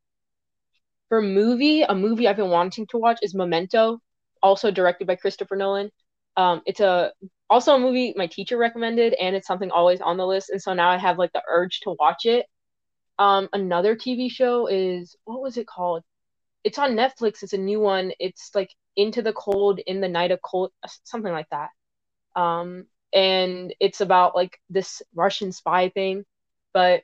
for movie, a movie I've been wanting to watch is Memento, also directed by Christopher Nolan. Um, it's a also a movie my teacher recommended, and it's something always on the list. And so now I have like the urge to watch it. Um, another TV show is what was it called? It's on Netflix. It's a new one. It's like Into the Cold in the Night of Cold, something like that. Um, and it's about like this Russian spy thing. But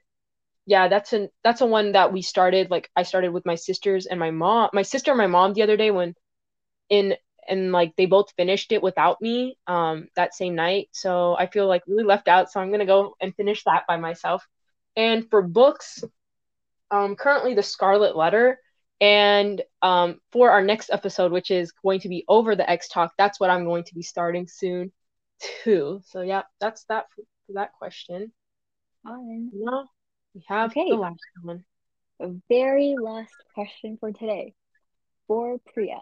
yeah, that's an that's a one that we started. Like I started with my sisters and my mom, my sister and my mom the other day when in and like they both finished it without me um that same night so i feel like really left out so i'm gonna go and finish that by myself and for books um currently the scarlet letter and um for our next episode which is going to be over the Ex Talk that's what i'm going to be starting soon too so yeah that's that for, for that question Fine. now we have Okay. the last one The very last question for today. For Priya.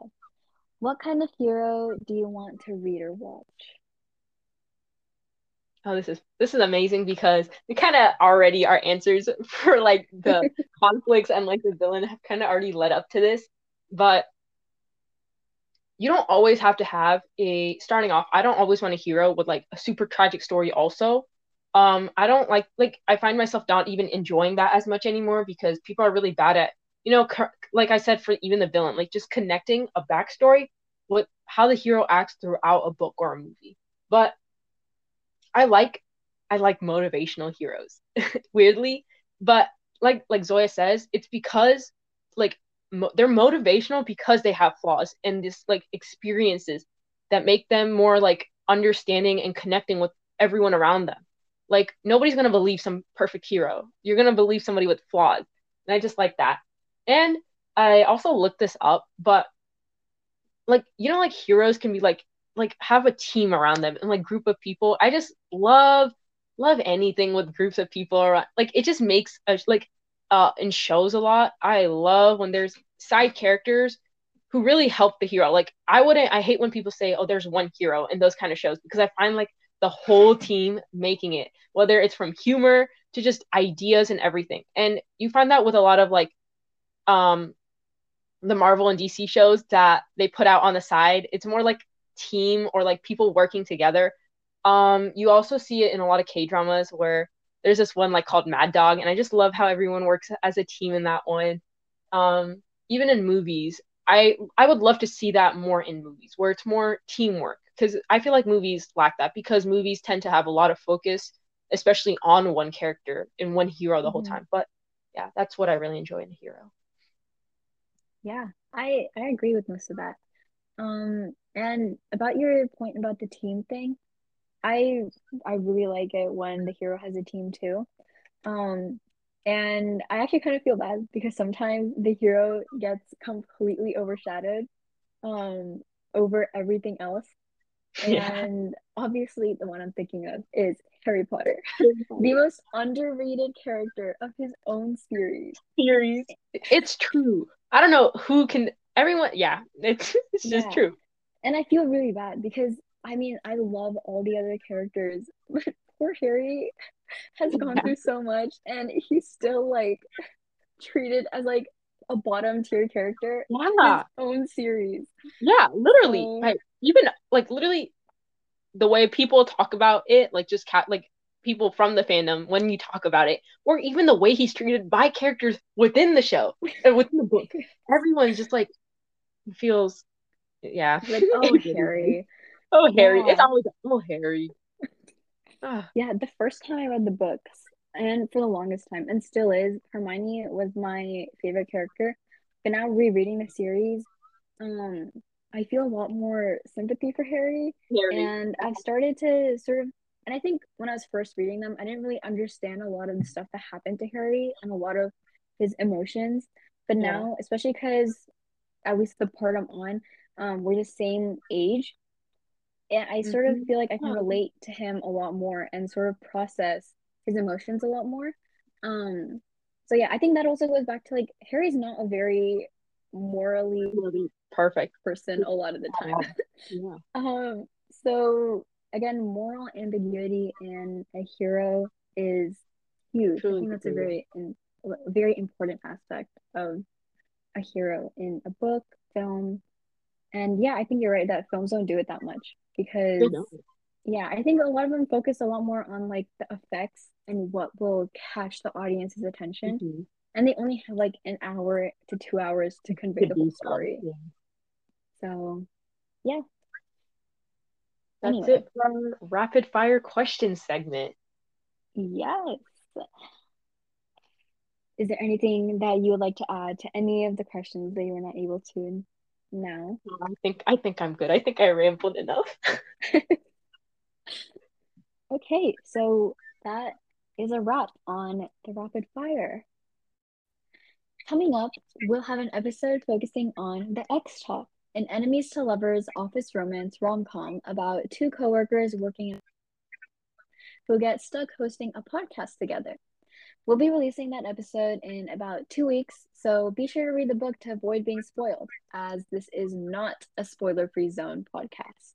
What kind of hero do you want to read or watch? Oh, this is this is amazing because we kind of already our answers for like the conflicts and like the villain have kind of already led up to this, but you don't always have to have a starting off. I don't always want a hero with like a super tragic story also. Um, I don't like like I find myself not even enjoying that as much anymore because people are really bad at you know like I said for even the villain like just connecting a backstory with how the hero acts throughout a book or a movie. But I like I like motivational heroes, weirdly, but like like Zoya says, it's because like mo- they're motivational because they have flaws and this like experiences that make them more like understanding and connecting with everyone around them. Like nobody's gonna believe some perfect hero. You're gonna believe somebody with flaws, and I just like that. And I also looked this up, but like you know, like heroes can be like like have a team around them and like group of people. I just love love anything with groups of people around. Like it just makes a like uh in shows a lot. I love when there's side characters who really help the hero. Like I wouldn't I hate when people say, "Oh, there's one hero" in those kind of shows because I find like the whole team making it, whether it's from humor to just ideas and everything. And you find that with a lot of like um the Marvel and DC shows that they put out on the side. It's more like team or like people working together. Um, you also see it in a lot of K dramas where there's this one like called Mad Dog, and I just love how everyone works as a team in that one. Um, even in movies, I I would love to see that more in movies where it's more teamwork because I feel like movies lack that because movies tend to have a lot of focus, especially on one character and one hero the whole Mhm. time. But yeah, that's what I really enjoy in a hero. Yeah, I I agree with most of that. Um, and about your point about the team thing, I I really like it when the hero has a team too. Um, and I actually kind of feel bad because sometimes the hero gets completely overshadowed um over everything else. Yeah. And obviously the one I'm thinking of is Harry Potter, the most underrated character of his own series. series. It's true. I don't know who can. Everyone, yeah, it's it's just Yeah. true. And I feel really bad because I mean I love all the other characters, but poor Harry has gone Yeah. through so much and he's still like treated as like a bottom tier character in Yeah, his own series. yeah, literally. So- Like even like literally, the way people talk about it, like just cat like people from the fandom when you talk about it, or even the way he's treated by characters within the show, uh, within the book. Everyone's just like feels, yeah. Like, oh Harry. Oh Harry, it's Yeah. always oh Harry. Ah, Yeah, the first time I read the books, and for the longest time, and still is, Hermione was my favorite character. But now rereading the series, um, I feel a lot more sympathy for Harry, Harry. and I've started to sort of, and I think when I was first reading them, I didn't really understand a lot of the stuff that happened to Harry and a lot of his emotions. But Yeah. now, especially because at least the part I'm on, um, we're the same age. And I sort of Mhm. feel like I can Yeah. relate to him a lot more and sort of process his emotions a lot more. Um, so yeah, I think that also goes back to like Harry's not a very morally perfect. person a lot of the time. Yeah. Um, so again, moral ambiguity in a hero is huge. I think that's a very in, a very important aspect of a hero in a book, film, and yeah, I think you're right that films don't do it that much because yeah, I think a lot of them focus a lot more on like the effects and what will catch the audience's attention, Mhm. and they only have like an hour to two hours to convey the whole story. Yeah. So yeah, That's Anyway. it for our rapid fire question segment. yes. Is there anything that you would like to add to any of the questions that you were not able to now. I think I think I'm good. I think I rambled enough. okay, so that is a wrap on the rapid fire. Coming up, we'll have an episode focusing on the Ex Talk, an enemies to lovers office romance rom com about two coworkers working who get stuck hosting a podcast together. We'll be releasing that episode in about two weeks, so be sure to read the book to avoid being spoiled, as this is not a spoiler free zone podcast.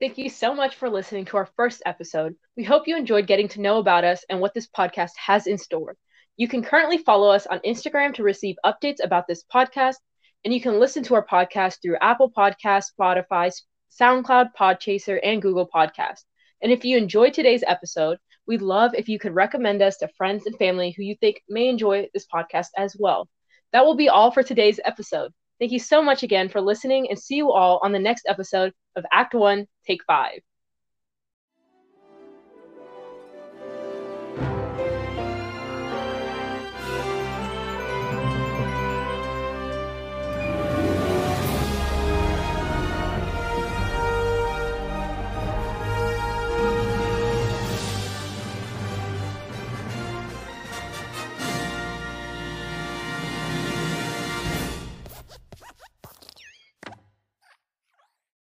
Thank you so much for listening to our first episode. We hope you enjoyed getting to know about us and what this podcast has in store. You can currently follow us on Instagram to receive updates about this podcast, and you can listen to our podcast through Apple Podcasts, Spotify, SoundCloud, Podchaser, and Google Podcasts. And if you enjoyed today's episode, we'd love if you could recommend us to friends and family who you think may enjoy this podcast as well. That will be all for today's episode. Thank you so much again for listening and see you all on the next episode of Act One, Take Five.